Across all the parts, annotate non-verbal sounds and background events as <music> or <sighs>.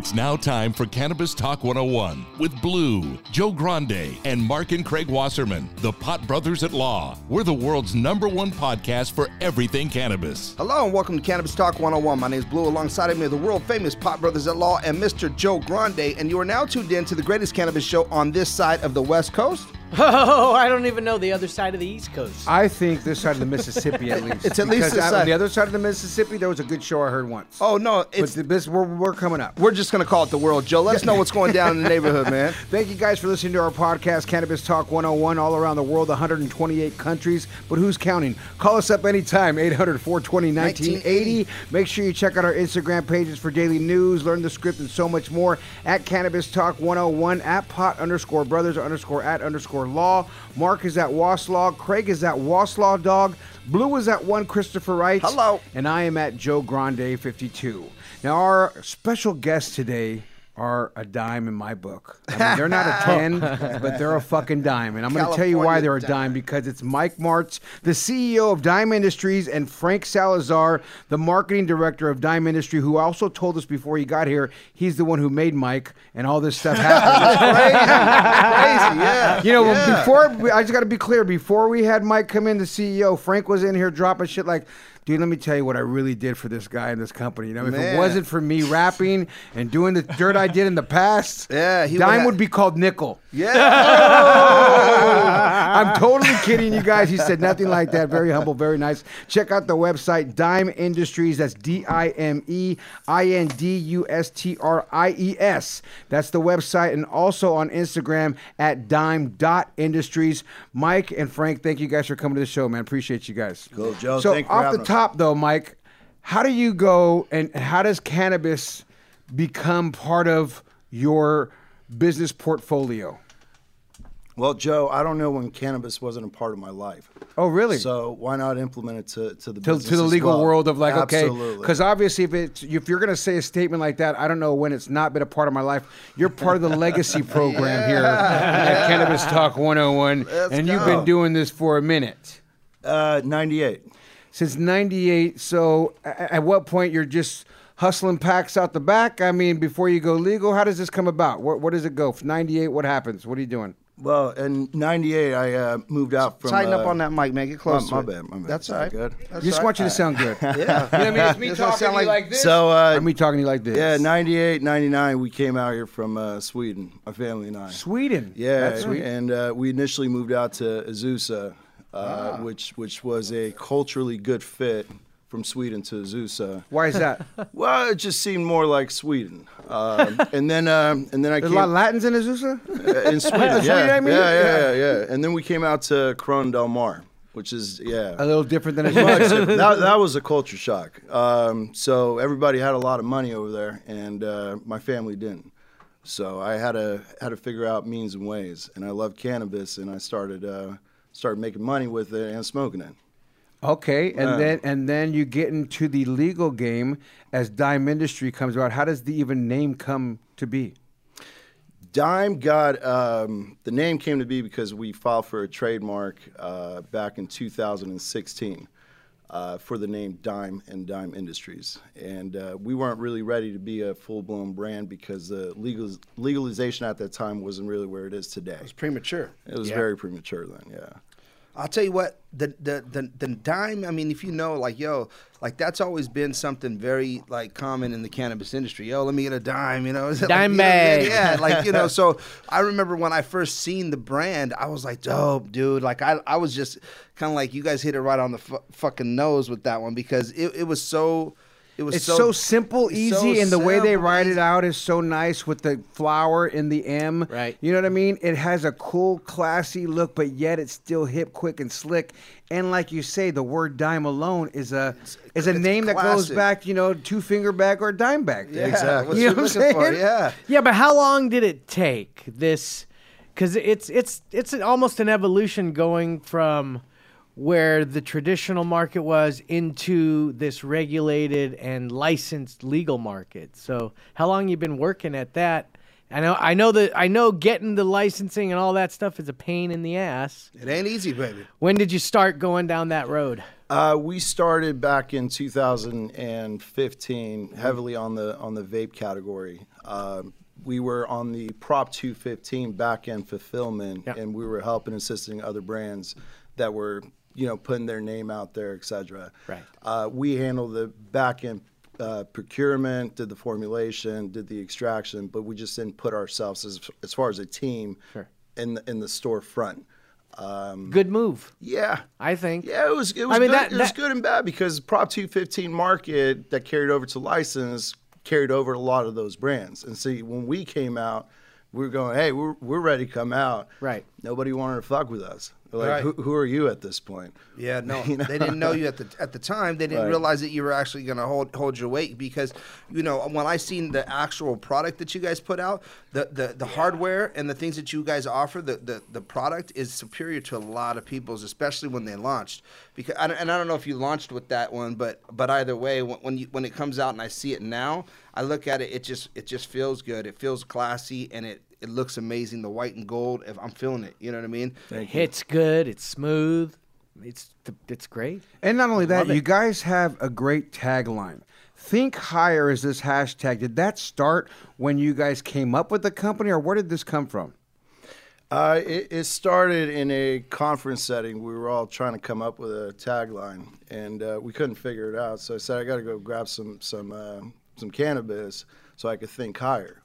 It's now time for Cannabis Talk 101 with Blue, Joe Grande, and Mark and Craig Wasserman, the Pot Brothers at Law. We're the world's number one podcast for everything cannabis. Hello and welcome to Cannabis Talk 101. My name is Blue. Alongside of me are the world famous Pot Brothers at Law and Mr. Joe Grande, and you are now tuned in to the greatest cannabis show on this side of the West Coast. <laughs> Oh, I don't even know the other side of the East Coast. I think this side of the Mississippi at <laughs> least. It's at least Because this out side. On the other side of the Mississippi, there was a good show I heard once. Oh no, but it's the, this we're, we're coming up. we're just gonna call it the world, Joe. Let us know what's going down in the neighborhood, <laughs> man. Thank you guys for listening to our podcast, Cannabis Talk 101, all around the world, 128 countries. But who's counting? Call us up anytime, 800 420 1980. Make sure you check out our Instagram pages for daily news, learn the script, and so much more at Cannabis Talk 101, at pot underscore brothers underscore at underscore law. Mark is at Waslaw. Craig is at Waslaw Dog. Blue is at one Christopher Wright. Hello. And I am at Joe Grande 52. Now, our special guest today are a dime in my book. I mean, they're not a <laughs> 10, but they're a fucking dime. And I'm going to tell you why they're a dime. because it's Mike Martz, the CEO of Dime Industries, and Frank Salazar, the marketing director of Dime Industry, who also told us before he got here he's the one who made Mike and all this stuff happened. <laughs> Crazy, yeah. You know, Yeah. before I just got to be clear. Before we had Mike come in, the CEO, Frank was in here dropping shit like, "Dude, let me tell you what I really did for this guy in this company. You know, if it wasn't for me rapping and doing the dirt I did in the past, <laughs> Yeah, he would Dime would be called Nickel." Yeah. <laughs> I'm totally kidding you guys. He said nothing like that. Very humble, very nice. Check out the website Dime Industries. That's D I M E I N D U S T R I E S. That's the website. And also on Instagram at dime.industries. Mike and Frank, thank you guys for coming to the show, man. Appreciate you guys. Cool, Joe. So off the having us. top though, Mike, how do you go and how does cannabis become part of your business portfolio? Well, Joe, I don't know when cannabis wasn't a part of my life. Oh, really? So why not implement it to, to the to, to the legal well? world of like okay Absolutely. because obviously if it's if you're going to say a statement like that i don't know when it's not been a part of my life you're part of the legacy <laughs> program here at cannabis talk 101 Let's and you've been doing this for a minute uh, 98. since 98 so at what point you're just hustling packs out the back i mean before you go legal how does this come about where, where does it go 98 what happens what are you doing Well, in 98, I uh, moved out from. Tighten up uh, on that mic, man. Get close. My, my bad, my bad. That's Is all that right. Good. That's just all want you to sound good <laughs> Yeah. you know what I mean? It's me Doesn't talking sound like- like this. So, uh, or me talking to you like this. yeah, 98, 99, we came out here from uh, Sweden, my family and I. Sweden. Yeah, That's sweet. and uh, we initially moved out to Azusa, uh, Ah. which which was a culturally good fit from Sweden to Azusa. Why is that? <laughs> Well, it just seemed more like Sweden. Um, and then um, and then I There's came a lot of Latins in Azusa? uh, <laughs> in Sweden. <laughs> Yeah, what I mean. yeah, yeah, Yeah. yeah. And then we came out to Corona del Mar, which is yeah. A little different than <laughs> Azusa. that, that was a culture shock. Um, so everybody had a lot of money over there, and uh, my family didn't. So I had to had to figure out means and ways. And I love cannabis, and I started uh, started making money with it and smoking it. Okay, and then and then you get into the legal game as Dime Industry comes about. How does the even name come to be? Dime got um, the name came to be because we filed for a trademark uh, back in 2016 uh, for the name Dime and Dime Industries, and uh, we weren't really ready to be a full blown brand because the legal, legalization at that time wasn't really where it is today. It was premature. It was Yeah. very premature then, yeah. I'll tell you what, the, the the the dime. I mean, if you know, like, yo, like that's always been something very like common in the cannabis industry. Yo, let me get a dime. You know, Dime <laughs> like, you know, bag. Yeah, like you know. <laughs> So I remember when I first seen the brand, I was like, dope, dude. Like I I was just kind of like, you guys hit it right on the fu- fucking nose with that one because it, it was so. It was It's so, simple, easy, so and the way they write it out is so nice with the flower in the M. Right. You know what I mean? It has a cool, classy look, but yet it's still hip, quick, and slick. And like you say, the word dime alone is a is a it's name that goes back, you know, two finger back or dime back. Yeah, Exactly. <laughs> what You know what I'm looking for. Yeah. Yeah, but how long did it take this? Because it's it's it's almost an evolution going from where the traditional market was into this regulated and licensed legal market. So how long you been working at that? I know I know that I know getting the licensing and all that stuff is a pain in the ass. It ain't easy, baby. When did you start going down that road? Uh, we started back in 2015 heavily on the on the vape category. Um, we were on the Prop 215 back end fulfillment, Yeah. and we were helping assisting other brands that were you know putting their name out there, et cetera. Right. Uh, we handled the back end. Uh, procurement, did the formulation, did the extraction, but we just didn't put ourselves as, as far as a team Sure. in the, in the storefront. Um, Good move, yeah, I think. yeah, it was it was I mean, good. that- it was that- good and bad because Prop 215 market that carried over to license carried over a lot of those brands. And see, when we came out, we were going, "Hey, we're we're ready to come out." Right. Nobody wanted to fuck with us. Like, Right. who, who are you at this point? Yeah, <laughs> no, You know? they didn't know you at the at the time. They didn't Right. realize that you were actually going to hold hold your weight because, you know, when I seen the actual product that you guys put out, the the, the hardware and the things that you guys offer, the, the the product is superior to a lot of people's, especially when they launched. Because I don't- and I don't know if you launched with that one, but but either way, when when, you, when it comes out and I see it now, I look at it, it just it just feels good. It feels classy and it. It looks amazing, the white and gold. If I'm feeling it, you know what I mean. Hits good. It's smooth. It's it's great. And not only that, Love it. you guys have a great tagline. Think higher is this hashtag. Did that start when you guys came up with the company, or where did this come from? Uh, it, it started in a conference setting. We were all trying to come up with a tagline, and uh, we couldn't figure it out. So I said, I got to go grab some some uh, some cannabis so I could think higher.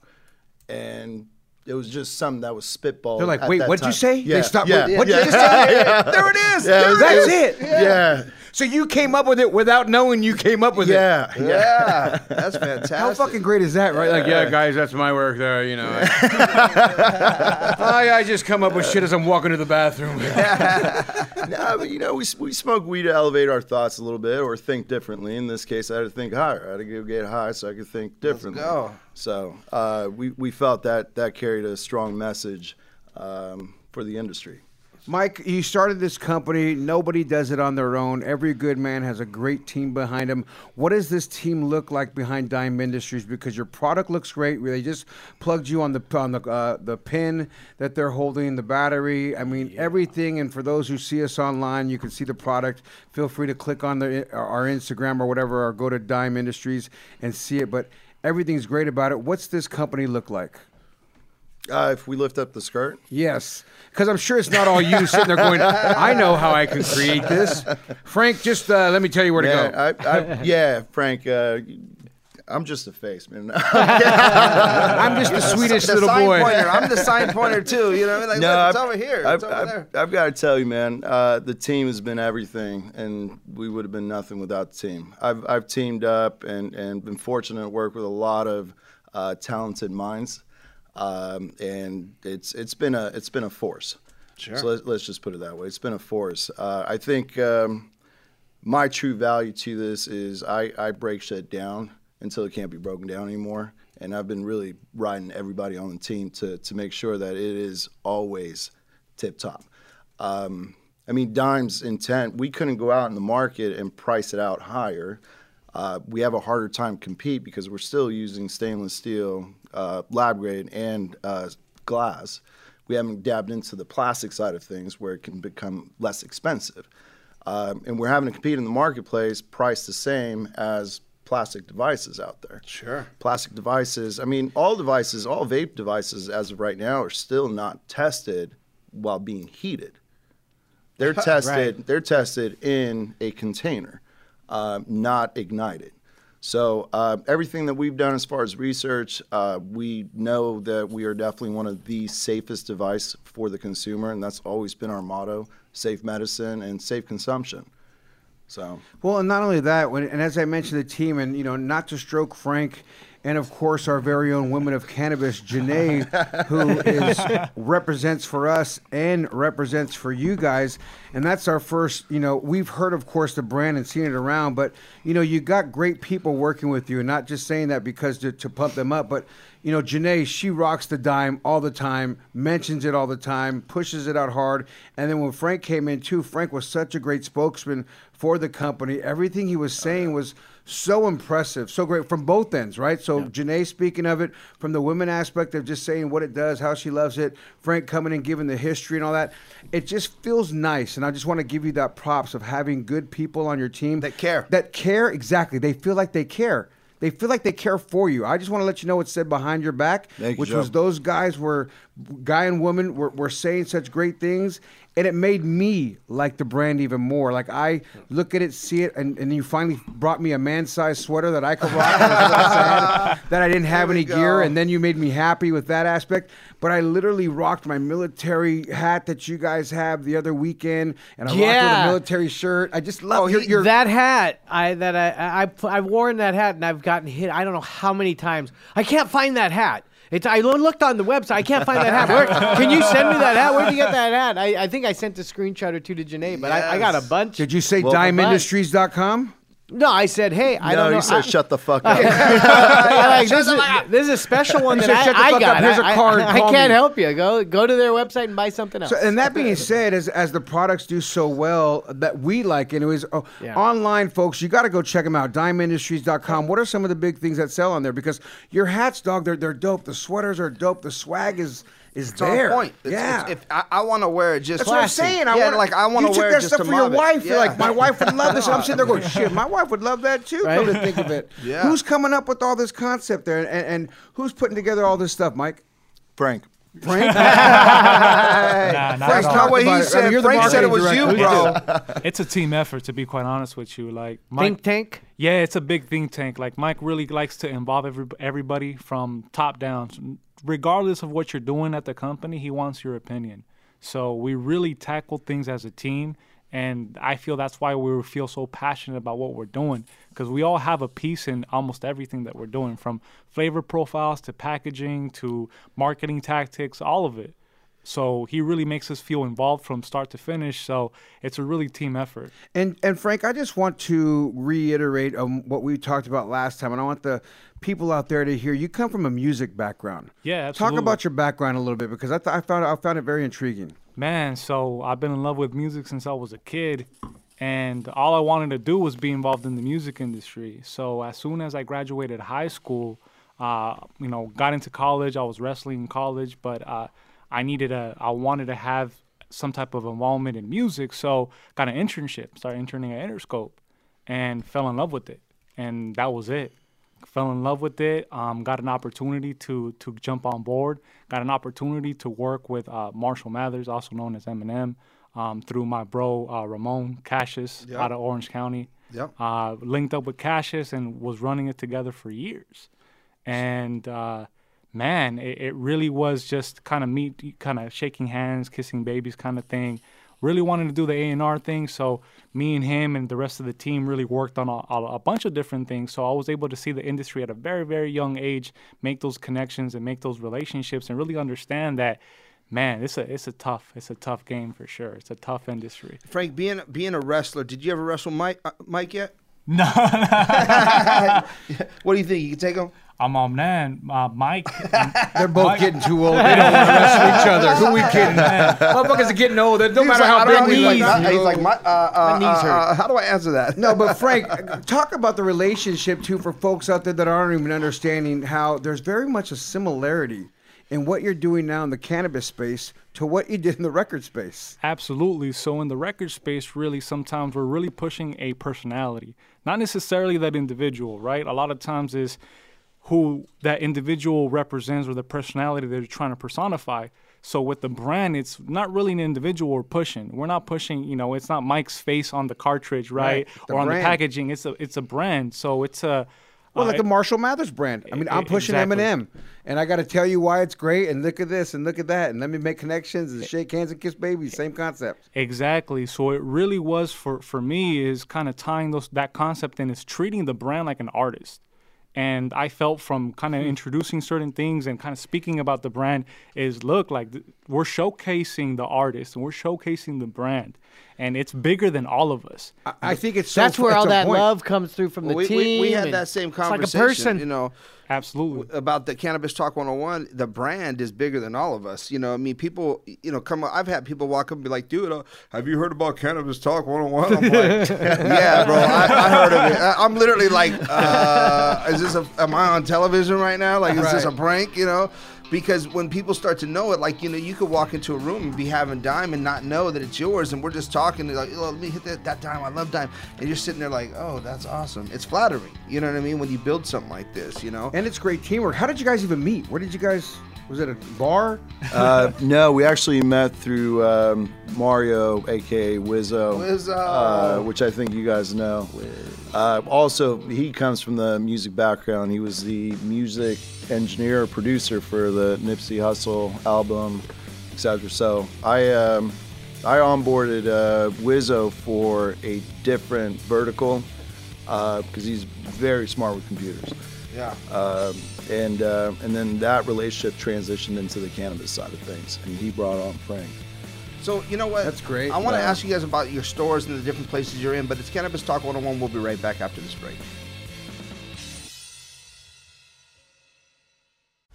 And it was just something that was spitball. They're like, at "Wait, what'd you time. say?" They Yeah, stopped, Yeah, "Wait, what'd yeah, you say?" <laughs> There it is. Yeah, There That's it it. yeah. So you came up with it without knowing you came up with Yeah, it. yeah. Yeah, <laughs> that's fantastic. How fucking great is that, right? Like, yeah, guys, that's my work there, you know. <laughs> I, I just come up with shit as I'm walking to the bathroom. no, but you know, we, we smoke weed to elevate our thoughts a little bit or think differently. In this case, I had to think higher. I had to go get high so I could think differently. Let's go. So uh, we, we felt that that carried a strong message um, for the industry. Mike, you started this company. Nobody does it on their own. Every good man has a great team behind him. What does this team look like behind Dime Industries? Because your product looks great. They just plugged you on the on the uh, the pin that they're holding, the battery. I mean, everything. And for those who see us online, you can see the product. Feel free to click on the our Instagram or whatever, or go to Dime Industries and see it. But everything's great about it. What's this company look like? Uh, if we lift up the skirt, Yes, because I'm sure it's not all you sitting there going, "I know how I can create this." Frank, just uh, let me tell you where to go. I, I, yeah, Frank, uh, I'm just a face, man. <laughs> I'm just the sweetest the little boy. pointer. I'm the sign pointer too. You know, what I mean? like look, it's I've- over here. I've, It's over I've- there. I've got to tell you, man, uh, the team has been everything, and we would have been nothing without the team. I've, I've teamed up and, and been fortunate to work with a lot of uh, talented minds, um, and it's it's been a it's been a force. Sure. So let's, let's just put it that way. It's been a force. Uh, I think um, my true value to this is I, I break shit down until it can't be broken down anymore. And I've been really riding everybody on the team to, to make sure that it is always tip top. Um, I mean, Dime's intent, we couldn't go out in the market and price it out higher. Uh, we have a harder time compete because we're still using stainless steel, uh, lab grade, and uh, glass. We haven't dabbed into the plastic side of things where it can become less expensive. Um, and we're having to compete in the marketplace priced the same as plastic devices out there. Sure. Plastic devices, I mean, all devices, all vape devices as of right now are still not tested while being heated. They're <laughs> tested. They're tested in a container, uh, not ignited. So uh, everything that we've done as far as research, uh, we know that we are definitely one of the safest device for the consumer, and that's always been our motto: safe medicine and safe consumption. So Well, and not only that, when, and as I mentioned, the team, and you know, not to stroke Frank, and of course our very own women of cannabis, Janae, <laughs> who is represents for us and represents for you guys, and that's our first. You know, we've heard, of course, the brand and seen it around, but you know, you got great people working with you, and not just saying that because to, to pump them up, but you know, Janae, she rocks the dime all the time, mentions it all the time, pushes it out hard. And then when Frank came in too, Frank was such a great spokesman for the company. Everything he was saying was so impressive, so great from both ends, right? So Janae speaking of it from the women aspect of just saying what it does, how she loves it. Frank coming and giving the history and all that. It just feels nice, and I just want to give you that props of having good people on your team That care. That care exactly. They feel like they care. They feel like they care for you. I just want to let you know what's said behind your back, Thank which Joe. was those guys were guy and woman were, were saying such great things and it made me like the brand even more like i look at it see it and, and you finally brought me a man-sized sweater that i could rock I was <laughs> that i didn't have There we any gear and then you made me happy with that aspect but i literally rocked my military hat that you guys have the other weekend and i rocked with a military shirt i just love Oh, your, your that hat, I that I, I I- I've worn that hat and I've gotten hit. I don't know how many times. I can't find that hat. It's, I looked on the website. I can't find that hat. Where, can you send me that hat? Where'd you get that hat? I, I think I sent a screenshot or two to Janae, but I, I got a bunch. did you say Well, dimeindustries.com No, I said, hey, I no, don't know. you said I- shut the fuck <laughs> up. I like, this, is, this is a special one He that said, I, I got. up. Here's a I- I- card. I, Call can't me." help you. Go go to their website and buy something else. So, and that being said, as as the products do so well that we like, anyways, oh, uh, Yeah. online, folks, you got to go check them out. DimeIndustries.com. What are some of the big things that sell on there? Because your hats, dog, they're they're dope. The sweaters are dope. The swag is is It's on there. point. It's- yeah. it's- if I, I want to wear it just that's what I'm classy. saying. I yeah, want like I want to wear it. You took that just stuff to for your mob it. wife. You're like, my wife would love this. And I'm sitting there going, <laughs> shit, my wife would love that too. Come to think of it. <laughs> Yeah. Who's coming up with all this concept there, and, and who's putting together all this stuff, Mike? Frank. Frank. <laughs> Nah, not Frank's at not what he it. I said. mean, Frank said it was marketing you, bro. It's a team effort, to be quite honest with you. Like Mike, think tank. Yeah, it's a big think tank. Like Mike really likes to involve every, everybody from top down, regardless of what you're doing at the company. He wants your opinion. So we really tackle things as a team, and I feel that's why we feel so passionate about what we're doing because we all have a piece in almost everything that we're doing, from flavor profiles to packaging to marketing tactics, all of it. So he really makes us feel involved from start to finish. So it's a really team effort. And and Frank, I just want to reiterate um, what we talked about last time, and I want the people out there to hear. You come from a music background. Yeah, Talk about your background a little bit because I, th- I found I found it very intriguing. Man, so I've been in love with music since I was a kid, and all I wanted to do was be involved in the music industry. So as soon as I graduated high school, uh, you know, got into college. I was wrestling in college, but uh, I needed a, I wanted to have some type of involvement in music. So got an internship, started interning at Interscope, and fell in love with it, and that was it fell in love with it. Um, got an opportunity to to jump on board. Got an opportunity to work with uh, Marshall Mathers, also known as Eminem, um, through my bro uh, Ramon Cassius out of Orange County. Yep. Uh, linked up with Cassius and was running it together for years. And uh, man, it, it really was just kind of meet, kind of shaking hands, kissing babies, kind of thing. Really wanted to do the A and R thing, so me and him and the rest of the team really worked on a, a, a bunch of different things. So I was able to see the industry at a very, very young age, make those connections and make those relationships, and really understand that, man, it's a it's a tough it's a tough game for sure. It's a tough industry. Frank, being being a wrestler, did you ever wrestle Mike uh, Mike yet? <laughs> No, <laughs> What do you think? You can take him? I'm on man, uh, Mike. <laughs> They're both getting too old. <laughs> They don't want to wrestle each other. Who we kidding? Motherfuckers are getting old. No He's matter like, how I don't big he's knees. like, uh, he's like, my, uh, uh, knees hurt. uh, how do I answer that? No, but Frank, <laughs> talk about the relationship too for folks out there that aren't even understanding how there's very much a similarity in what you're doing now in the cannabis space to what you did in the record space. Absolutely. So in the record space, really, sometimes we're really pushing a personality, not necessarily that individual, right? A lot of times is who that individual represents or the personality they're trying to personify. So with the brand, it's not really an individual we're pushing. We're not pushing, you know, it's not Mike's face on the cartridge, right? Right, the Or on brand. the packaging. It's a it's a brand. So it's a Well, uh, like the Marshall Mathers brand. I mean, I'm pushing exactly. Eminem, and I got to tell you why it's great. And look at this, and look at that, and let me make connections, and connections, and shake hands and kiss babies. Same concept. Exactly. So it really was for for me is kind of tying those that concept and is treating the brand like an artist. And I felt from kind of hmm. introducing certain things and kind of speaking about the brand is look like th- we're showcasing the artist and we're showcasing the brand, and it's bigger than all of us. I, I think it's so That's where all that point. love comes through from the we, team. we, we had that same it's like a person. You know, Absolutely. about the Cannabis Talk 101, the brand is bigger than all of us. You know, I mean, people, you know, come. I've had people walk up and be like, "Dude, uh, have you heard about Cannabis Talk 101?" I'm like, <laughs> "Yeah, bro, I, I heard of it." I, I'm literally like, uh, "Is this a? Am I on television right now? Like, is this a prank?" You know. Because when people start to know it, like you know, you could walk into a room and be having dime and not know that it's yours, and we're just talking like, oh, "Let me hit that, that dime. I love dime," and you're sitting there like, "Oh, that's awesome." It's flattering. You know what I mean? When you build something like this, you know. And it's great teamwork. How did you guys even meet? Where did you guys? Was it a bar? Uh, no, we actually met through um, Mario, aka Wizzo, Wizzo. Uh, which I think you guys know. Uh, also, he comes from the music background. He was the music engineer, producer for the Nipsey Hussle album, etc. So I um, I onboarded uh, Wizzo for a different vertical because he's very smart with computers. Yeah. Um, and uh, and then that relationship transitioned into the cannabis side of things, and he brought on Frank. So you know what? That's great. I want to Yeah. ask you guys about your stores and the different places you're in, but it's Cannabis Talk 101. We'll be right back after this break.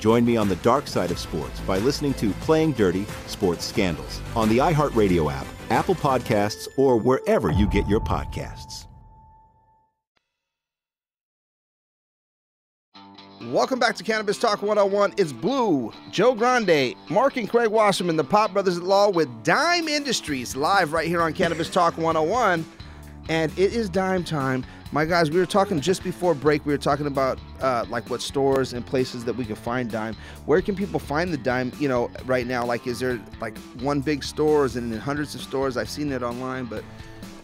Join me on the dark side of sports by listening to Playing Dirty Sports Scandals on the iHeartRadio app, Apple Podcasts, or wherever you get your podcasts. Welcome back to Cannabis Talk 101. It's Blue, Joe Grande, Mark and Craig Wasserman, the Pot Brothers at Law with Dime Industries, live right here on Cannabis Talk 101. And it is dime time. My guys, we were talking just before break. We were talking about uh, like what stores and places that we can find dime. Where can people find the dime? You know, right now, like is there like one big store? Is it hundreds of stores? I've seen it online, but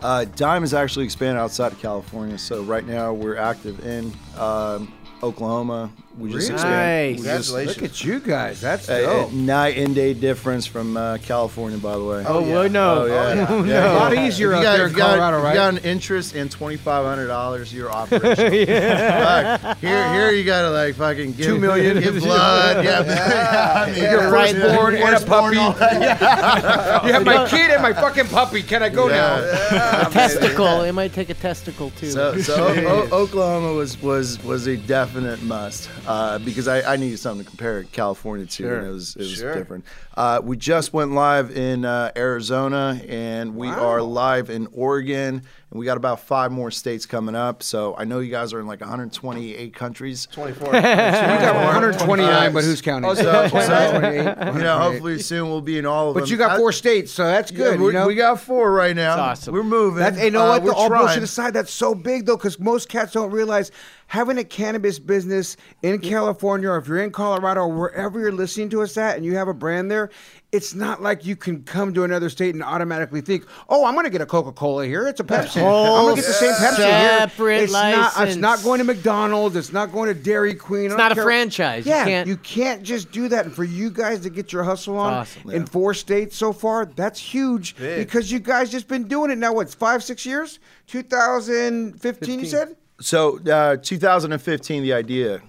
Uh, Dime is actually expanded outside of California. So right now we're active in um, Oklahoma. We just Really? expanded. Nice. we just- Look at you guys. That's Uh, dope. uh, night and day difference from uh, California, by the way. Oh, well, no. Oh, yeah. <laughs> Oh, Yeah. no. A lot easier If out you got- there in you got- Colorado, right? You got an interest in twenty five hundred dollars. You're <laughs> operational. Yeah. Fuck. Here, here you gotta like fucking give, Two million. give blood. Yeah, <laughs> I mean, Your yeah. firstborn and a Firstborn, puppy. all that. you have my kid and my fucking puppy. Can I go now? a testicle. It might take a testicle too. So, so o- o- Oklahoma was was was a definite must uh, because I, I needed something to compare California to, Sure. and it was it was Sure. different. Uh, we just went live in uh, Arizona, and we are live in Oregon, and we got about five more states coming up. So I know you guys are in like 128 countries. 24. <laughs> We got 129, but who's counting? Oh, so, <laughs> so you know, hopefully soon we'll be in all of them. But you got I- four states, so that's good. we, you know? we got four right now. That's awesome. We're moving. That's, you know Uh, what? we're The all trying. bullshit aside, that's so big though, because most cats don't realize having a cannabis business in California, or if you're in Colorado, or wherever you're listening to us at, and you have a brand there, it's not like you can come to another state and automatically think, "Oh, I'm going to get a Coca-Cola here. It's a Pepsi. I'm going to get the same Pepsi here." separate It's not. It's not going to McDonald's. It's not going to Dairy Queen. It's don't not a care- franchise. You Yeah, can't- you can't just do that. And for you guys to get your hustle on awesome. in four states so far, that's huge Big. because you guys just been doing it now. What five, six years? 2015, you said. So, uh, 2015, the idea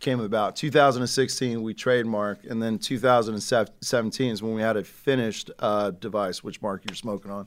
came about. 2016, we trademarked, and then 2017 is when we had a finished uh, device, which Mark you're smoking on.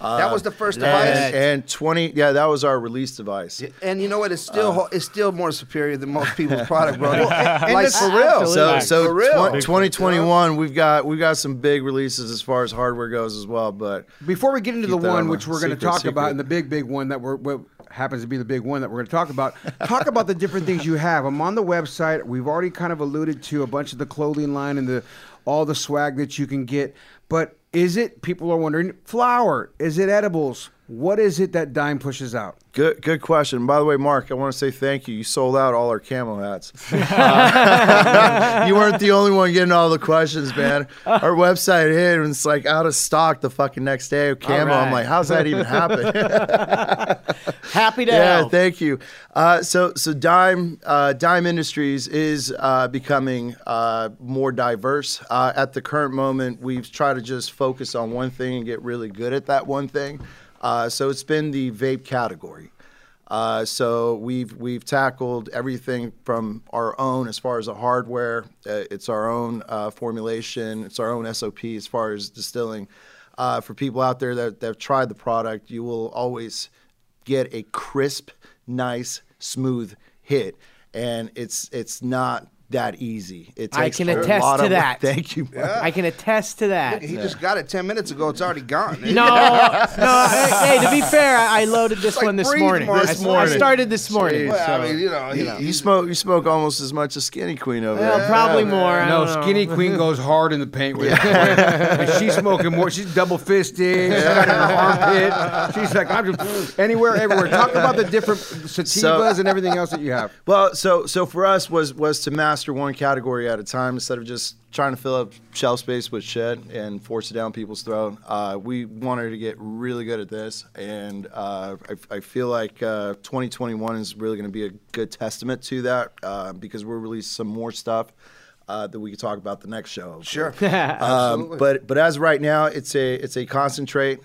Uh, That was the first and- device? And 20, yeah, that was our release device. And you know what? It's still ho- it's still more superior than most people's product, bro. <laughs> and like this- for real. So, so for real. 2021, we've got we've got some big releases as far as hardware goes as well. But Before we get into the one which we're going to secret, talk about, and the big, big one that we're what happens to be the big one that we're going to talk about, talk about the different things you have. I'm on the website. We've already kind of alluded to a bunch of the clothing line and the all the swag that you can get. But is it? People are wondering. Flour? Is it edibles? What is it that Dime pushes out? Good, good question. By the way, Mark, I want to say thank you. You sold out all our camo hats. <laughs> Uh, <laughs> you weren't the only one getting all the questions, man. Our website hit and it's like out of stock the fucking next day of camo. I'm like, how's that even happen? <laughs> Happy to yeah, help. thank you. Uh, so, so Dime uh, Dime Industries is uh, becoming uh, more diverse. Uh, at the current moment, we've tried to just focus on one thing and get really good at that one thing. Uh, so it's been the vape category. Uh, so we've we've tackled everything from our own as far as the hardware. Uh, it's our own uh, formulation. It's our own SOP as far as distilling. Uh, for people out there that, that have tried the product, you will always get a crisp, nice, smooth hit, and it's it's not that easy. It I can a attest lot to of- that. Thank you. Mark. I can attest to that. He just got it ten minutes ago. It's already gone. <laughs> No, no. Hey, hey, to be fair, I I loaded this like one this morning. Mark. I, This I started this morning. Well, so, I mean, you know, you know. You smoke you smoke almost as much as Skinny Queen over Well, there. probably more. No. Skinny Queen goes hard in the paint with it. <laughs> She's smoking more. She's double fisted. She's got her armpit. She's like, I'm just anywhere, everywhere. Talk about the different sativas and everything else that you have. Well, so so for us was was to master one category at a time instead of just trying to fill up shelf space with shit and force it down people's throat. Uh, we wanted to get really good at this, and uh, I, I feel like uh, 2021 is really going to be a good testament to that uh, because we'll release some more stuff. Uh, that we can talk about the next show. Sure. Um, <laughs> but but as of right now, it's a it's a concentrate.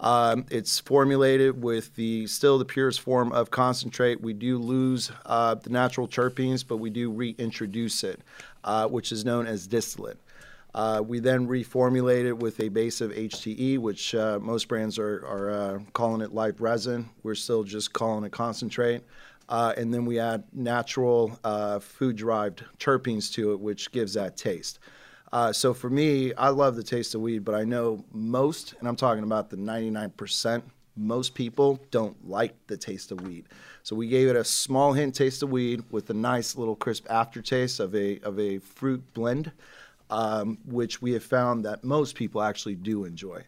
Um, it's formulated with the still the purest form of concentrate. We do lose uh, the natural terpenes, but we do reintroduce it, uh, which is known as distillate. Uh, we then reformulate it with a base of HTE, which uh, most brands are, are uh, calling it live resin. We're still just calling it concentrate. Uh, and then we add natural food derived terpenes to it, which gives that taste. Uh, so for me, I love the taste of weed, but I know most, and I'm talking about the 99% most people don't like the taste of weed. So we gave it a small hint taste of weed with a nice little crisp aftertaste of a of a fruit blend, um, which we have found that most people actually do enjoy.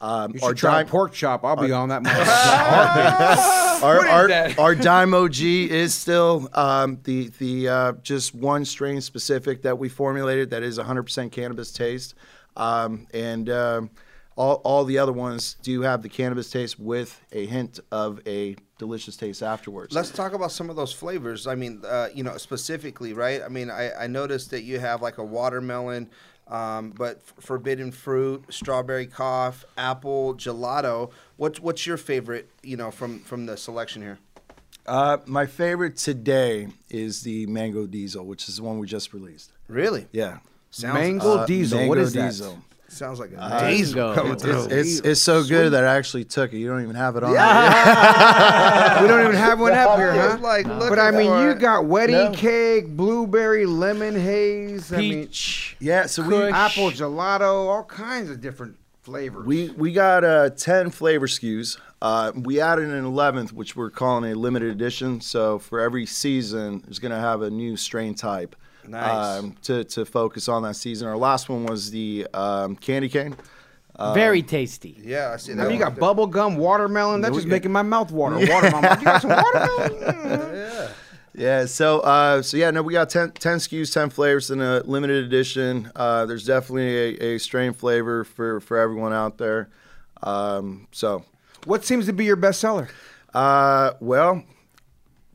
Um, You should try dime- pork chop. I'll be on that. <laughs> our, What is our, that? our Dime OG is still um, the the uh, just one strain specific that we formulated that is 100% cannabis taste, um, and um, all all the other ones do have the cannabis taste with a hint of a delicious taste afterwards. Let's talk about some of those flavors. I mean, uh, you know, specifically, right? I mean, I, I noticed that you have like a watermelon, um, but forbidden fruit, strawberry cough, apple, gelato. What's what's your favorite? You know, from from the selection here. Uh, my favorite today is the Mango Diesel, which is the one we just released. Really? Yeah. Sounds- Mango Uh, Diesel, Mango what is that? Diesel. Sounds like a Uh, diesel coming it's, through. It's, it's so good that I actually took it. You don't even have it on. Yeah. <laughs> we don't even have one up here, huh? Like, but I mean, you got wedding No. cake, blueberry, lemon haze, I mean, Yeah, so we apple gelato, all kinds of different flavors. We we got uh, ten flavor SKUs. Uh, we added an eleventh, which we're calling a limited edition. So for every season, there's going to have a new strain type. Nice. Um, to to focus on that season. Our last one was the um, candy cane. Um, Very tasty. Yeah, I see I that. mean, you one. got bubble gum, watermelon. That's just we- making my mouth water. Watermelon. you got some <laughs> watermelon? Yeah, Yeah, so uh, so yeah, no, we got 10, 10 SKUs, ten flavors in a limited edition. Uh, there's definitely a, a strain flavor for for everyone out there. Um, so, what seems to be your best seller? Uh, well,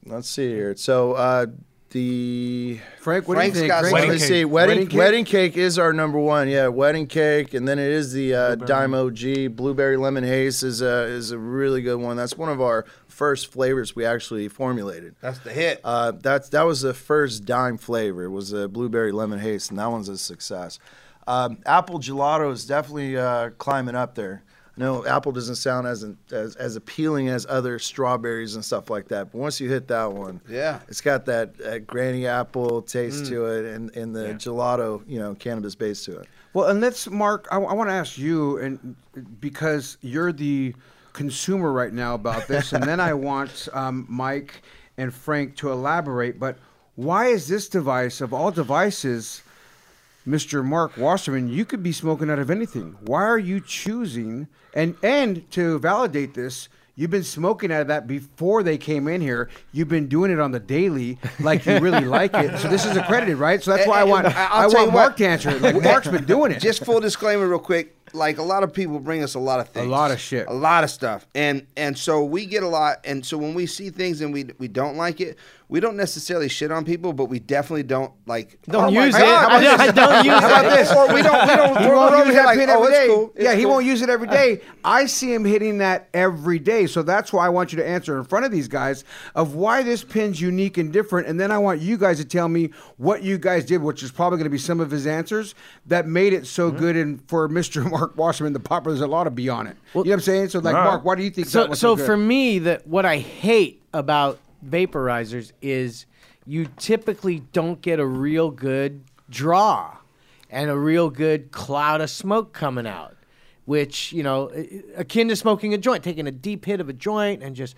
let's see here. So uh, the Frank, what do you think? got Frank? Wedding Let's cake. see. Wedding Wedding wedding cake? cake? is our number one. Yeah, wedding cake, and then it is the uh, Dime OG blueberry lemon haze is a is a really good one. That's one of our first flavors we actually formulated. That's the hit. Uh, that's that was the first dime flavor. It was a blueberry lemon haze, and that one's a success. Um, apple gelato is definitely uh, climbing up there. I know apple doesn't sound as, as as appealing as other strawberries and stuff like that, but once you hit that one, Yeah. it's got that uh, granny apple taste Mm. to it, and, and the gelato, you know, cannabis base to it. Well, and let's, Mark. I, want to ask you, and because you're the consumer right now about this, and then I <laughs> want um, Mike and Frank to elaborate. But why is this device of all devices, Mr. Mark Wasserman? You could be smoking out of anything. Why are you choosing? And and to validate this. You've been smoking out of that before they came in here. You've been doing it on the daily, like you really <laughs> like it. So this is accredited, right? So that's why I want I tell want Mark what. to answer it. Like Mark's been doing it. <laughs> Just full disclaimer, real quick. Like a lot of people bring us a lot of things, a lot of shit. a lot of stuff, and and so we get a lot. And so when we see things and we we don't like it, we don't necessarily shit on people, but we definitely don't like Don't oh use God, it. how about <laughs> I this? don't use How about it. this? Or we don't we don't <laughs> he we're won't over use that like, pin oh, every it's day. cool. Yeah, It's he won't use it every day. I see him hitting that every day. So that's why I want you to answer in front of these guys of why this pin's unique and different. And then I want you guys to tell me what you guys did, which is probably going to be some of his answers that made it so mm-hmm. good and for <laughs> Mr. Mark Wasserman, the pop, there's a lot of be on it. you know what I'm saying? So like, Right. Mark, why do you think that so was so so, good? for me that what i hate about vaporizers is you typically don't get a real good draw and a real good cloud of smoke coming out which you know akin to smoking a joint taking a deep hit of a joint and just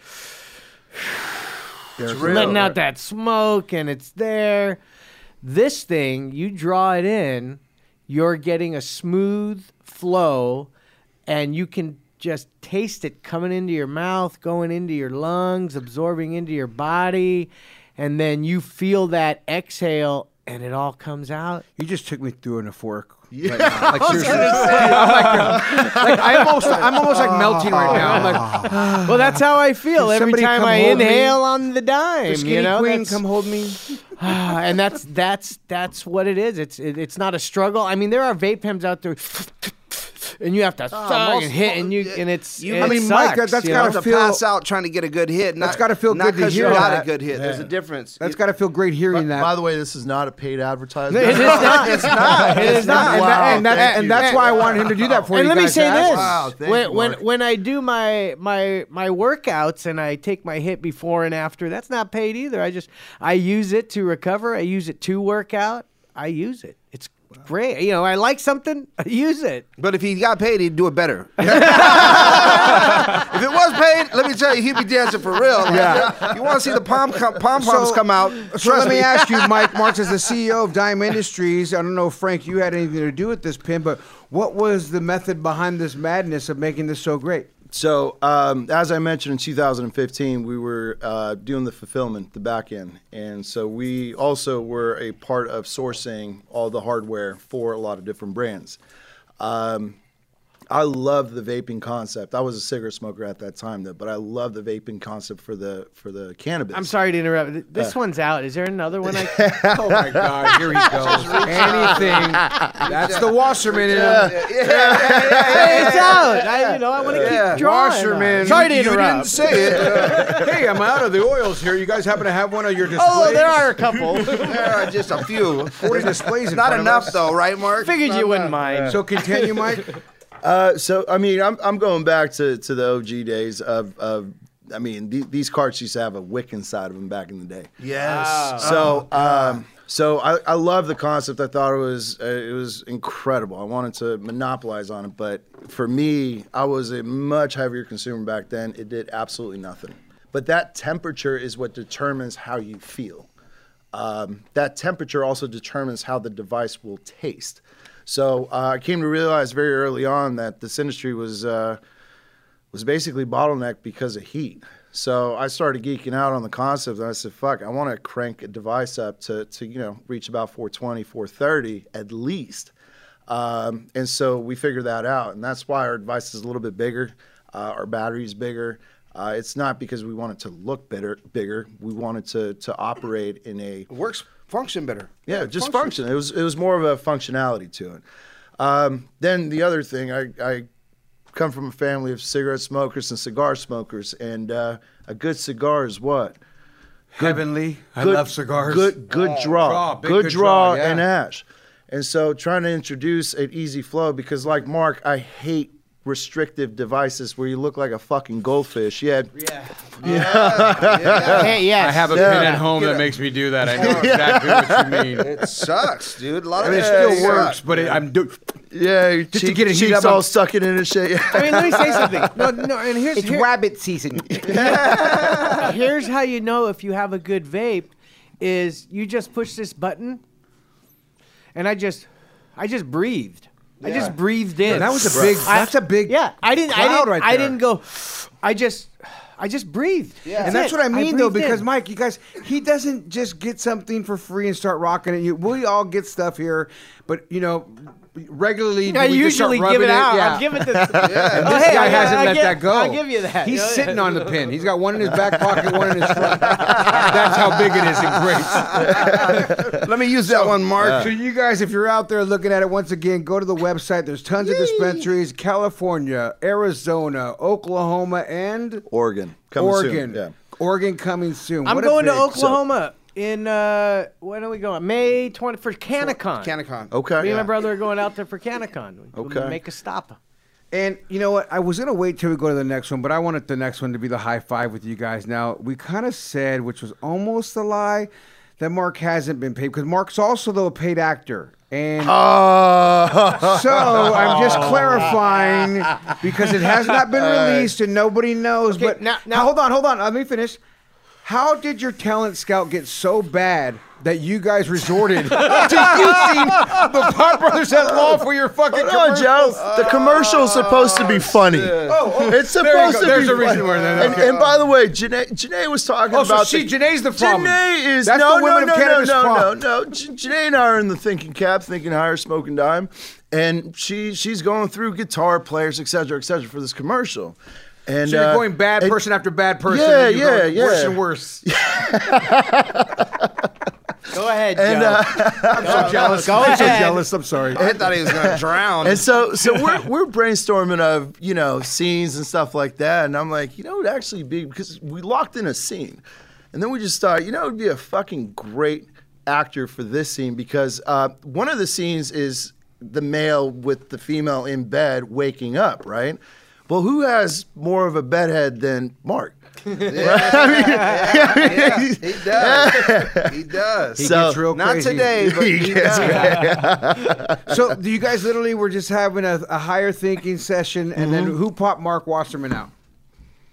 There's letting out that smoke and it's there this thing you draw it in you're getting a smooth flow and you can just taste it coming into your mouth, going into your lungs, absorbing into your body, and then you feel that exhale and it all comes out. You just took me through in a fork. Yeah. Right. Like <laughs> I was seriously, gonna say. I'm like, <laughs> like I'm almost, I'm almost like melting right now. I'm like, <sighs> well, that's how I feel Can every time I hold me? inhale on the dime. The skinny you know, queen, That's- come hold me. <sighs> and that's that's that's what it is. It's it, it's not a struggle. I mean, there are vape pens out there, and you have to Ah, suck most- and hit, and you and it's. You- it I mean, Mike, sucks, that's you gotta know? to feel- pass out trying to get a good hit. That's not- gotta feel not good to 'cause hear you got that. a good hit. There's Yeah. a difference. That's got to feel great hearing that. By the way, this is not a paid advertisement. It is not. <laughs> It's not. It is not. and, that, and, that, and that's why I wanted him to do that for and you And let me say That's- this: Wow, when you, when when I do my my my workouts and I take my hit before and after, that's not paid either. I just I use it to recover. I use it to work out. I use it. It's great. You know, I like something, <laughs> use it. But if he got paid, he'd do it better. <laughs> if it was paid, let me tell you, he'd be dancing for real. Like, Yeah. You want to see the pom pom poms come out? So let me me. ask you, Mike <laughs> Martz, as the CEO of Dime Industries, I don't know, Frank, you had anything to do with this pin, but what was the method behind this madness of making this so great? So, um, as I mentioned in 2015, we were uh, doing the fulfillment, the back end. And so we also were a part of sourcing all the hardware for a lot of different brands. Um, I love the vaping concept. I was a cigarette smoker at that time, though, but I love the vaping concept for the for the cannabis. I'm sorry to interrupt. This Uh. one's out. Is there another one? I <laughs> oh my God! Here he <laughs> goes. Anything. That's the Wasserman in him. Hey, it's out. I, you know, I want to Yeah. keep drawing. Wasserman. Sorry to you interrupt. didn't say it. hey, I'm out of the oils here. You guys happen to have one of your displays? Oh, there are a couple. <laughs> there are just a few. 40 displays in Not front of enough, us. though, right, Mark? Figured Not you wouldn't enough. mind. So continue, Mike. Uh, so I mean, I'm I'm going back to, to the OG days of of. I mean, the, these carts used to have a wick inside of them back in the day. Yes. So, um, so I, I love the concept. I thought it was uh, it was incredible. I wanted to monopolize on it, but for me, I was a much heavier consumer back then. It did absolutely nothing. But that temperature is what determines how you feel. Um, that temperature also determines how the device will taste. So uh, I came to realize very early on that this industry was uh, was basically bottlenecked because of heat. So I started geeking out on the concept, and I said, "Fuck, I want to crank a device up to to you know reach about 420, 430 at least." Um, and so we figured that out, and that's why our device is a little bit bigger. Uh, our battery is bigger. Uh, it's not because we want it to look better, bigger. We wanted to to operate in a It works, function better. yeah, just function. It was it was more of a functionality to it. Um, then the other thing, I, I come from a family of cigarette smokers and cigar smokers, and uh, a good cigar is what Heavenly. I Good- love cigars. Good good Oh, draw, draw, good, good draw, draw, yeah. and ash. And so trying to introduce an easy flow because like Mark, I hate restrictive devices where you look like a fucking goldfish. Yeah. Yeah. <laughs> Hey, yes. I have a Yeah. pin at home that makes me do that. I <laughs> know exactly what you mean. It sucks, dude. A lot I of mean, it still yeah. works, but it, I'm do- Yeah, your Just to get it heated cheeks up, all I'm- sucking in and shit. I mean, let me say something. No, <laughs> no, and here's it's here- rabbit season. here's how you know if you have a good vape is you just push this button and I just I just breathed. I Yeah. just breathed in. That was a big- I- that's a big Yeah, I didn't I cloud didn't right I there. didn't go I just I just breathed. Yeah. and that's what I mean, though, breathed because in. Mike, you guys, he doesn't just get something for free and start rocking it. You, we all get stuff here, but you know, regularly I we just start usually give rubbing it out. Yeah. I'll give it to. And Oh, this hey, guy I- hasn't I let get- that go. I'll give you that. He's <laughs> sitting on the pin. He's got one in his back pocket, one in his front. That's how big it is in Grace. <laughs> Let me use that one, Mark. Uh, so you guys, if you're out there looking at it, once again, go to the website. There's tons of dispensaries: California, Arizona, Oklahoma, and Oregon. Coming soon, Oregon. yeah. Oregon coming soon. I'm What going to big- Oklahoma in uh when are we going? May 20 for CannaCon. CannaCon. Okay. Me and Yeah. my brother are going out there for CannaCon. We'll Okay. Make a stop. And you know what? I was gonna wait till we go to the next one, but I wanted the next one to be the high five with you guys. Now we kind of said, which was almost a lie, that Mark hasn't been paid because Mark's also though a paid actor. And Oh. so I'm just clarifying because it has not been <laughs> released and nobody knows. Okay, but now- now, now- hold on, hold on. Let me finish. How did your talent scout get so bad that you guys resorted <laughs> to using the Pot Brothers at Law for your fucking oh, No, commercials? Joe. The commercial's supposed to be oh, funny. Oh, oh, it's supposed to There's be a reason funny. where they're- and, and by the way, Janae, Janae was talking Oh, so about. she- the, Janae's the problem. Janae is That's no, the women no, of no, cannabis no, no, problem. no, no. J- Janae and I are in the thinking cap, thinking higher, smoking dime, and she she's going through guitar players, et cetera, et cetera, for this commercial. And So you're uh, going bad and- person after bad person. Yeah, and you're yeah, going yeah. Worse and worse. <laughs> Go ahead, And, Joe. uh, I'm so jealous. Go I'm so jealous. I'm sorry. I thought he was going to drown. And so, so we're we're brainstorming of you know scenes and stuff like that, and I'm like, you know, it'd actually be because we locked in a scene, and then we just thought, you know, it'd be a fucking great actor for this scene because uh, one of the scenes is the male with the female in bed waking up, right? Well, who has more of a bedhead than Mark? Yeah, he does. He <laughs> does. He So- gets real Not crazy. today, but He he gets does. <laughs> so you guys literally were just having a, a higher thinking session, and then mm-hmm. who popped Mark Wasserman out?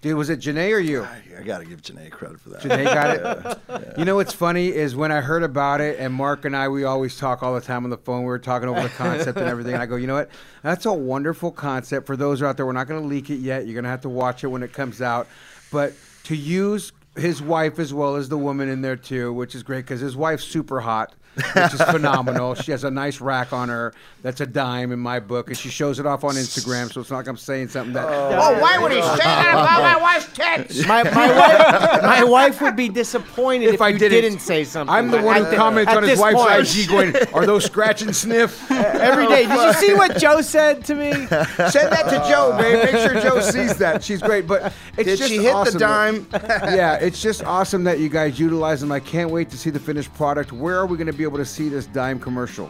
Dude, was it Janae or you? I got to give Janae credit for that. Janae got it. <laughs> <laughs> You know what's funny is when I heard about it, and Mark and I, we always talk all the time on the phone. We were talking over the concept and everything. And I go, you know what? That's a wonderful concept for those out there. We're not going to leak it yet. You're going to have to watch it when it comes out. But to use his wife as well as the woman in there too, which is great because his wife's super hot. Which is phenomenal. She has a nice rack on her. That's a dime in my book, and she shows it off on Instagram. So it's not like I'm saying something that. Oh, oh why would he say that about my wife's tits? My, my, wife, my wife would be disappointed if, if I you didn't. didn't say something. I'm the At one who comments on his wife's point. IG going, Are those scratch and sniff? every day. Did you see what Joe said to me? Send that to Joe, babe. Make sure Joe sees that. She's great. But it's Did just she hit the dime? <laughs> yeah, it's just awesome that you guys utilize them. I can't wait to see the finished product. Where are we going to be able to see this dime commercial?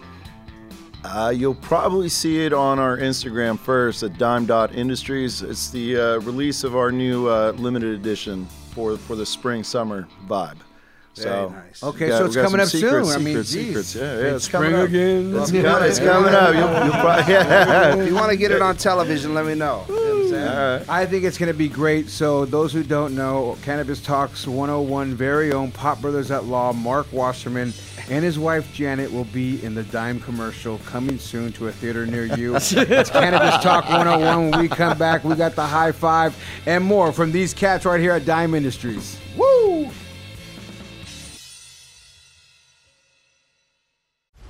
Uh, you'll probably see it on our Instagram first at Dime Dot Industries. It's the uh, release of our new uh, limited edition for for the spring summer vibe. so, nice. Okay, got- so it's coming some up soon. secrets, I mean, secrets, secrets. Yeah, yeah, it's Spring coming up. again. It's, coming, it's coming up. You'll, you'll probably, <laughs> yeah. if you want to get it on television, let me know. You know what I think it's going to be great. So, those who don't know, Cannabis Talks 101 very own Pot Brothers at Law, Mark Wasserman, and his wife Janae will be in the Dime commercial coming soon to a theater near you. <laughs> it's Cannabis Talk 101. When we come back, we got the high five and more from these cats right here at Dime Industries. Woo!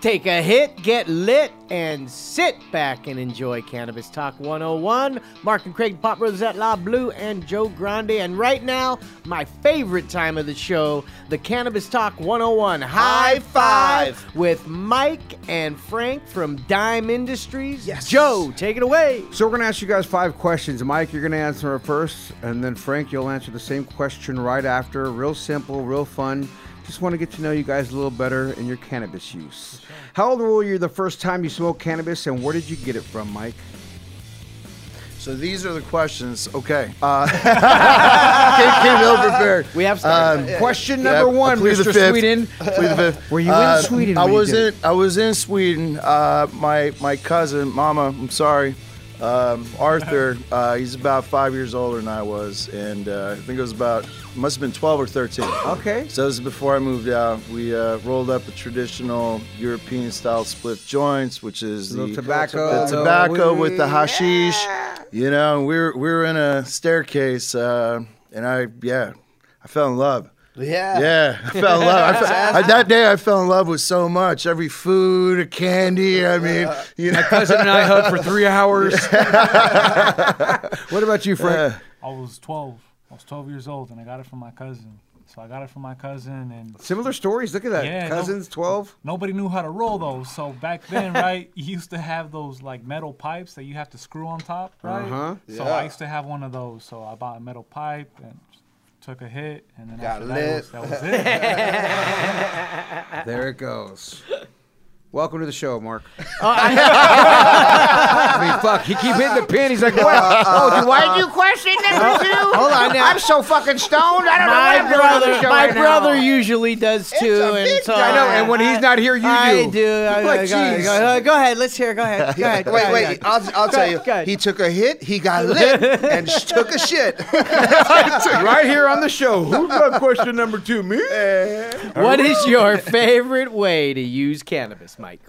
Take a hit, get lit, and sit back and enjoy Cannabis Talk 101. Mark and Craig, Pot Brothers at La Blue, and Joe Grande. And right now, my favorite time of the show, the Cannabis Talk 101 High Five with Mike and Frank from Dime Industries. Yes. Joe, take it away. So we're going to ask you guys five questions. Mike, you're going to answer it first, and then Frank, you'll answer the same question right after. Real simple, real fun. Just want to get to know you guys a little better in your cannabis use. How old were you the first time you smoked cannabis, and where did you get it from, Mike? So these are the questions. Okay. Uh, <laughs> <laughs> came, came ill prepared. We have started. Um, Question yeah, number one, I plead the Mr. fifth. Sweden. Plead the fifth. <laughs> Were you Uh, in Sweden? I was in. I was in Sweden. Uh, my my cousin, Mama. I'm sorry. Um, Arthur. Uh, he's about five years older than I was, and uh, I think it was about must have been 12 or 13. Okay. So this is before I moved out. We uh, rolled up a traditional European style split joints, which is Little the tobacco, the little tobacco weed. with the hashish. You know, we were we were in a staircase, uh, and I yeah, I fell in love. Yeah. Yeah, I fell in love. I fell, I, that day, I fell in love with so much. Every food, candy. I mean, you know. My cousin and I hugged for three <laughs> hours. <laughs> what about you, Frank? I was 12. I was 12 years old, and I got it from my cousin. So I got it from my cousin, and Similar stories. Look at that. Yeah, no- Cousins, 12. nobody knew how to roll those. So back then, <laughs> right, you used to have those like metal pipes that you have to screw on top, right? Uh-huh. So Yeah. I used to have one of those. So I bought a metal pipe and took a hit, and then Got after lit. that, was, that was it. <laughs> There it goes. Welcome to the show, Mark. Oh, <laughs> I mean, fuck. He keep hitting the pin. He's like, "What? Uh, oh, do uh, I uh, do question number two? Hold on now. I'm so fucking stoned. I don't know what my I'm doing on the brother, show my right now." brother usually does too, and so I know, and when he's not here, you I do. do. I, Like, I- go, jeez. go- go ahead. Let's hear. Go ahead. Go ahead. go Wait, ahead, wait. ahead. I'll, I'll tell you. go ahead. He took a hit. He got lit and sh- <laughs> took a shit. <laughs> right here on the show. Who's got question number two? Me? What is your favorite way to use cannabis, Mike?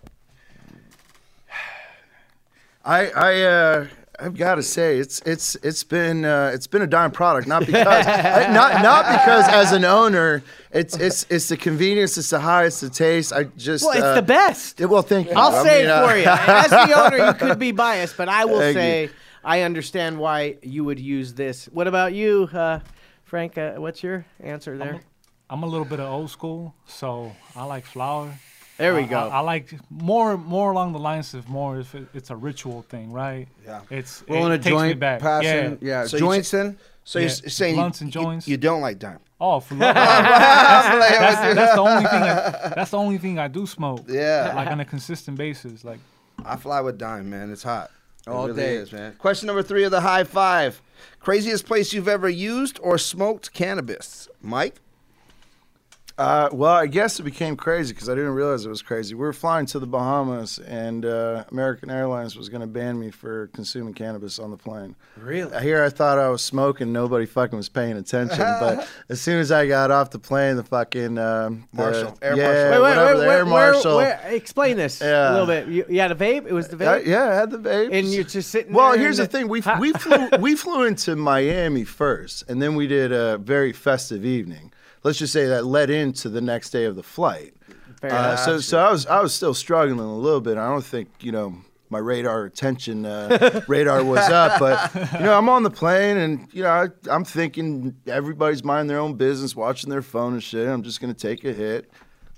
I I uh, I've got to say it's it's it's been uh, it's been a dime product, not because I- not not because as an owner, it's it's it's the convenience, it's the high, it's the taste. I just Well, it's uh, the best. yeah, well, thank you. I'll I say mean, it uh, for you. As the <laughs> owner, you could be biased, but I will Thank you. say I understand why you would use this. What about you, uh, Frank? Uh, what's your answer there? I'm a little bit of old school, so I like flour. There we I- go. I, I like more more along the lines of more if it, it's a ritual thing, right? Yeah. It's Rolling it a takes me joint, back. passing. Yeah. Yeah, So joints in. So Yeah, you're saying blunts and you- you- joints. You, don't like dime. Oh, for <laughs> love. that's, that's the only thing. I, that's the only thing I do smoke. Yeah. Like on a consistent basis. Like I fly with dime, man. It's hot. It All really day. is, man. Question number three of the high five: craziest place you've ever used or smoked cannabis, Mike? Uh, well, I guess it became crazy because I didn't realize it was crazy. We were flying to the Bahamas, and uh, American Airlines was going to ban me for consuming cannabis on the plane. Really? Here, I thought I was smoking. Nobody fucking was paying attention. but <laughs> as soon as I got off the plane, the fucking um, the- Marshal, air yeah, marshal. Wait, wait, whatever, wait, the where- air where- marshal. where- explain this Yeah. a little bit. You, you had a vape. It was the Uh, vape. yeah, I had the vape. And you're just sitting. Well, there here's the and thing: we we <laughs> flew we flew into Miami first, and then we did a very festive evening. Let's just say that led into the next day of the flight. Uh, so so I was I was still struggling a little bit. I don't think you know my radar attention uh, <laughs> radar was up, but you know I'm on the plane and you know I, I'm thinking everybody's minding their own business, watching their phone and shit. I'm just gonna take a hit,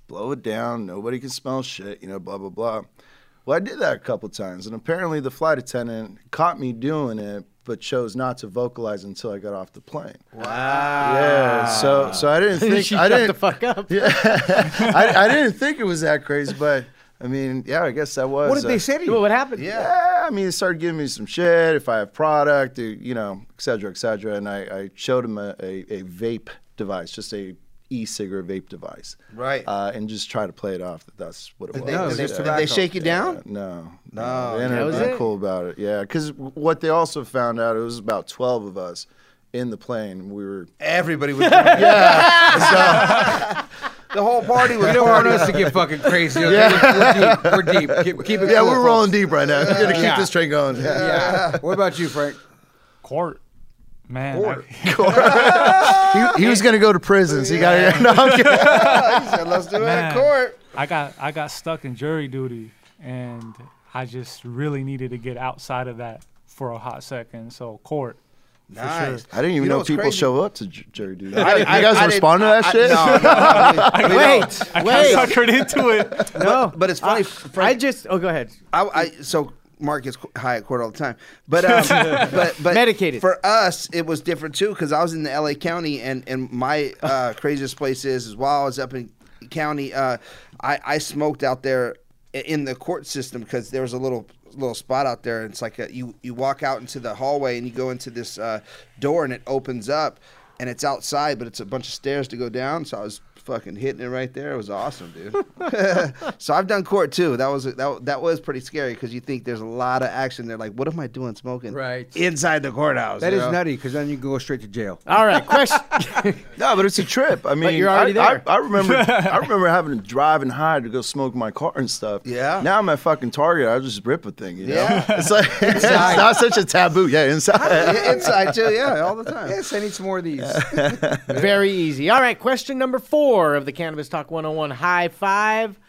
blow it down. Nobody can smell shit. You know, blah blah blah. Well, I did that a couple times, and apparently the flight attendant caught me doing it, but chose not to vocalize until I got off the plane. Wow. Yeah, so so I didn't <laughs> think she I didn't the fuck up. <laughs> I, I didn't think it was that crazy, but I mean, yeah, I guess that was. What did uh, they say to you? What happened? Yeah. Yeah, I mean, they started giving me some shit if I have product, you know, et cetera, et cetera. And I, I showed them a, a, a vape device, just a e-cigarette vape device. Right. Uh, and just try to play it off that that's what it Did was. they, No, did they, did they shake you down? Uh, no, No, they that ended was it? cool about it. Yeah, because what they also found out, it was about twelve of us in the plane. We were Everybody was. <laughs> yeah. So, <laughs> the whole party was. You don't want us to get fucking crazy. Okay? Yeah. We're deep. We're deep. Keep, keep it yeah, cool, we're folks. rolling deep right now. We're gonna keep Yeah. this train going. Yeah. What about you, Frank? court. Man. Court. I, <laughs> <laughs> he, he was gonna go to prison, so you got. <laughs> No, I'm he said, "Let's do it in court." I got I got stuck in jury duty and I just really needed to get outside of that for a hot second. So court. For Nice. sure. I didn't even You know know, people crazy? show up to jury duty. I didn't- you guys I respond to that didn't- shit? I- no, no, I mean, Wait, I got wait. suckered into it. No, but it's funny. I, Frank- I just. Oh, go ahead. I, I so Mark gets high at court all the time, but um, <laughs> but but Medicated. for us. It was different too because I was in the L.A. County, and and my uh, <laughs> craziest place is is while I was up in county, uh, I I smoked out there in the court system because there was a little little spot out there. And it's like a, you you walk out into the hallway and you go into this uh, door and it opens up and it's outside, but it's a bunch of stairs to go down. So I was fucking hitting it right there. It was awesome, dude. <laughs> so I've done court too. That was that that was pretty scary because you think there's a lot of action there. Like, what am I doing smoking right inside the courthouse? That is know? nutty because then you can go straight to jail. All right, question. <laughs> no, but it's a trip. I mean, you're already I, there. I, I remember, <laughs> I remember having to drive and hide to go smoke my car and stuff. Yeah. Now I'm at fucking Target. I just rip a thing. You know? Yeah. It's like it's not such a taboo. Yeah, inside. inside too. Yeah, all the time. Yes, I need some more of these. Very easy. All right, question number four of the Cannabis Talk 101 High Five.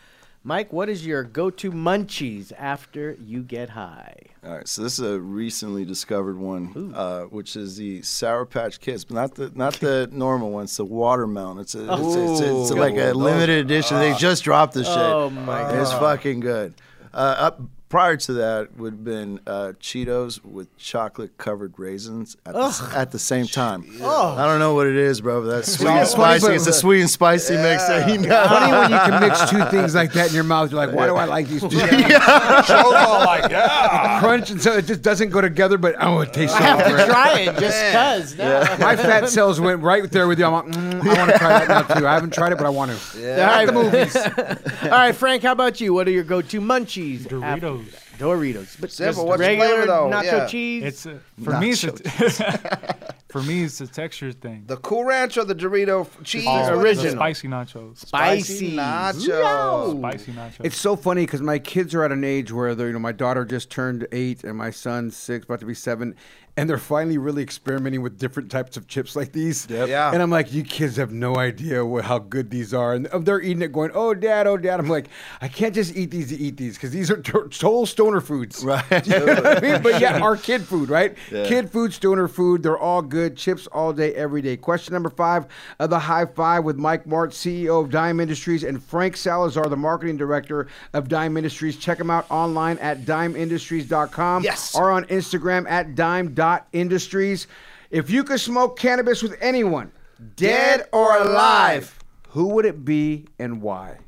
Mike, what is your go to munchies after you get high? All right, so this is a recently discovered one, uh, which is the Sour Patch Kids, but not the not the <laughs> normal one. It's the watermelon. It's a, it's, it's, it's Ooh. like a limited edition. they just dropped this shit. Oh, my god, It's fucking good. Uh, up, prior to that would have been uh, Cheetos with chocolate covered raisins at the, s- at the same time. Oh. I don't know what it is, bro, but that's sweet and it's spicy. It's a sweet and spicy mix. That you know. Funny when you can mix two <laughs> things like that in your mouth. You're like, why do I like these two? <laughs> like, yeah. Crunch, and so it just doesn't go together. But oh, it tastes I so have to great. try it just because. now. <laughs> My fat cells went right there with you. I'm like, mm, I want to try that now too. I haven't tried it, but I want to. All Like right, the movies. All right, Frank, how about you? What are your go to munchies? Doritos. After- Doritos. But Simple. just What's your regular flavor, though? nacho Yeah. cheese? It's a, for me. It's a, <laughs> <laughs> for me, it's a texture thing. The Cool Ranch or the Dorito f- cheese? Oh, What is it? the spicy nachos. Spicy. nachos. Spicy nachos. It's so funny because my kids are at an age where they're, you know, my daughter just turned eight and my son's six, about to be seven, and they're finally really experimenting with different types of chips like these. Yeah. And I'm like, you kids have no idea what, how good these are, and uh, they're eating it, going, "Oh, dad, oh, dad." I'm like, I can't just eat these to eat these because these are to- total stoner foods, Right. <laughs> You know I mean? But yeah, our kid food, right? Yeah. Kid food, stoner food, they're all good. Chips all day, every day. Question number five of the High Five with Mike Martz, CEO of Dime Industries, and Frank Salazar, the marketing director of Dime Industries. Check them out online at dimeindustries.com Yes. or on Instagram at dime.industries. If you could smoke cannabis with anyone, dead or alive, who would it be and why?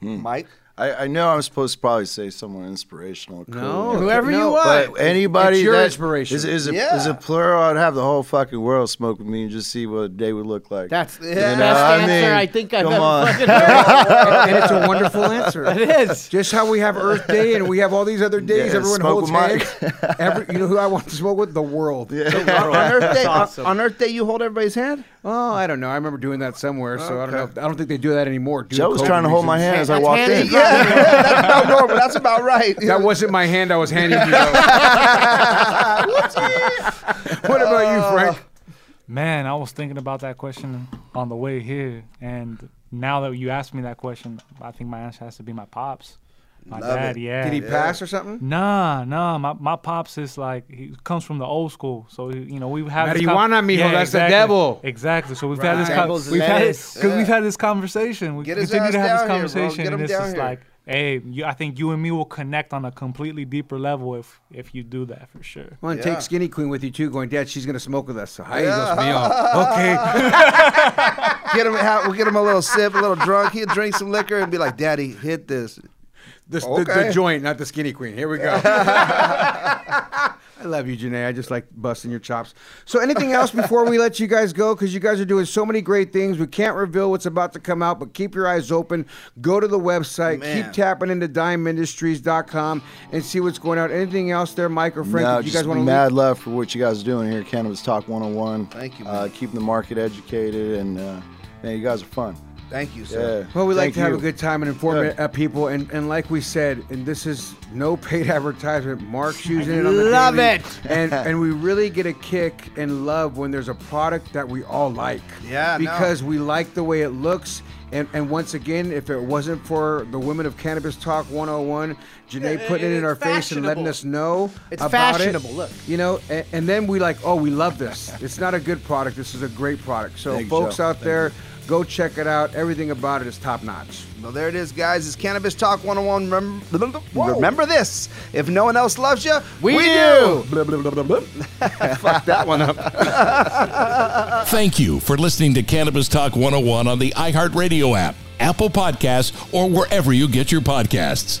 Hmm. Mike? I, I know I'm supposed to probably say someone inspirational. Cool. No, Whoever you no, want. But anybody It's your that inspiration. is, is, a, Yeah. is a plural, I'd have the whole fucking world smoke with me and just see what a day would look like. That's the You best know, I answer mean, I think I've come ever on. fucking <laughs> heard. and it's a wonderful answer. <laughs> it is. Just how we have Earth Day and we have all these other days, Yeah, everyone holds hands. <laughs> Every, you know who I want to smoke with? The world. on Earth Day, awesome. on, on Earth Day, you hold everybody's hand. Oh, I don't know. I remember doing that somewhere, so I don't know. I don't think they do that anymore. due Joe was trying to hold my hand as I walked handy. in. <laughs> Yeah, that's about normal. That's about right. That wasn't my hand. I was handing you. <laughs> What about you, Frank? Uh, Man, I was thinking about that question on the way here, and now that you asked me that question, I think my answer has to be my pops, my Love dad. it. Yeah. Did he pass or something? Nah, nah. My my pops is like he comes from the old school, so you know we've had this Marijuana, mijo, that's the devil. Exactly. So we've had this Right. Devil's we've had lettuce. because Yeah. we've had this conversation. We Get his continue to have this down here, conversation, and it's down just here. like, hey, you, I think you and me will connect on a completely deeper level if if you do that for sure. Well, and Yeah. take Skinny Queen with you too, going, Dad, she's gonna smoke with us. So hi, Yeah. goes me off. Okay. <laughs> Get him. ha- We'll get him a little sip, a little drunk. He'll drink some liquor and be like, "Daddy, hit this." The, the, Okay. the joint, not the Skinny Queen. Here we go. <laughs> I love you, Janae. I just like busting your chops. So, anything else before we let you guys go? Because you guys are doing so many great things. We can't reveal what's about to come out, but keep your eyes open. Go to the website. Man. Keep tapping into dimeindustries.com and see what's going out. Anything else there, Mike or Frank? No, you just guys want to mad love for what you guys are doing here at Cannabis Talk 101. Thank you, Uh, keeping the market educated, and uh, man, you guys are fun. Thank you, sir. Yeah. Well, we like Thank to have you. a good time and inform uh, people, and, and like we said, and this is no paid <laughs> advertisement. Mark's <laughs> using it on the love daily, it. <laughs> and and we really get a kick and love when there's a product that we all like. Yeah, no. because we like the way it looks. And, and once again, if it wasn't for the Women of Cannabis Talk 101, Janae Yeah, putting it in our face and letting us know It's about fashionable, it, look. you know, and, and then we like, oh, we love this. It's not a good product. This is a great product. So, Thank folks Joe. out Thank there, go check it out. Everything about it is top notch. Well, there it is, guys. It's Cannabis Talk 101. Remember, remember this. If no one else loves you, We we, do. do. <laughs> Fuck that one up. <laughs> Thank you for listening to Cannabis Talk 101 on the iHeartRadio app, Apple Podcasts, or wherever you get your podcasts.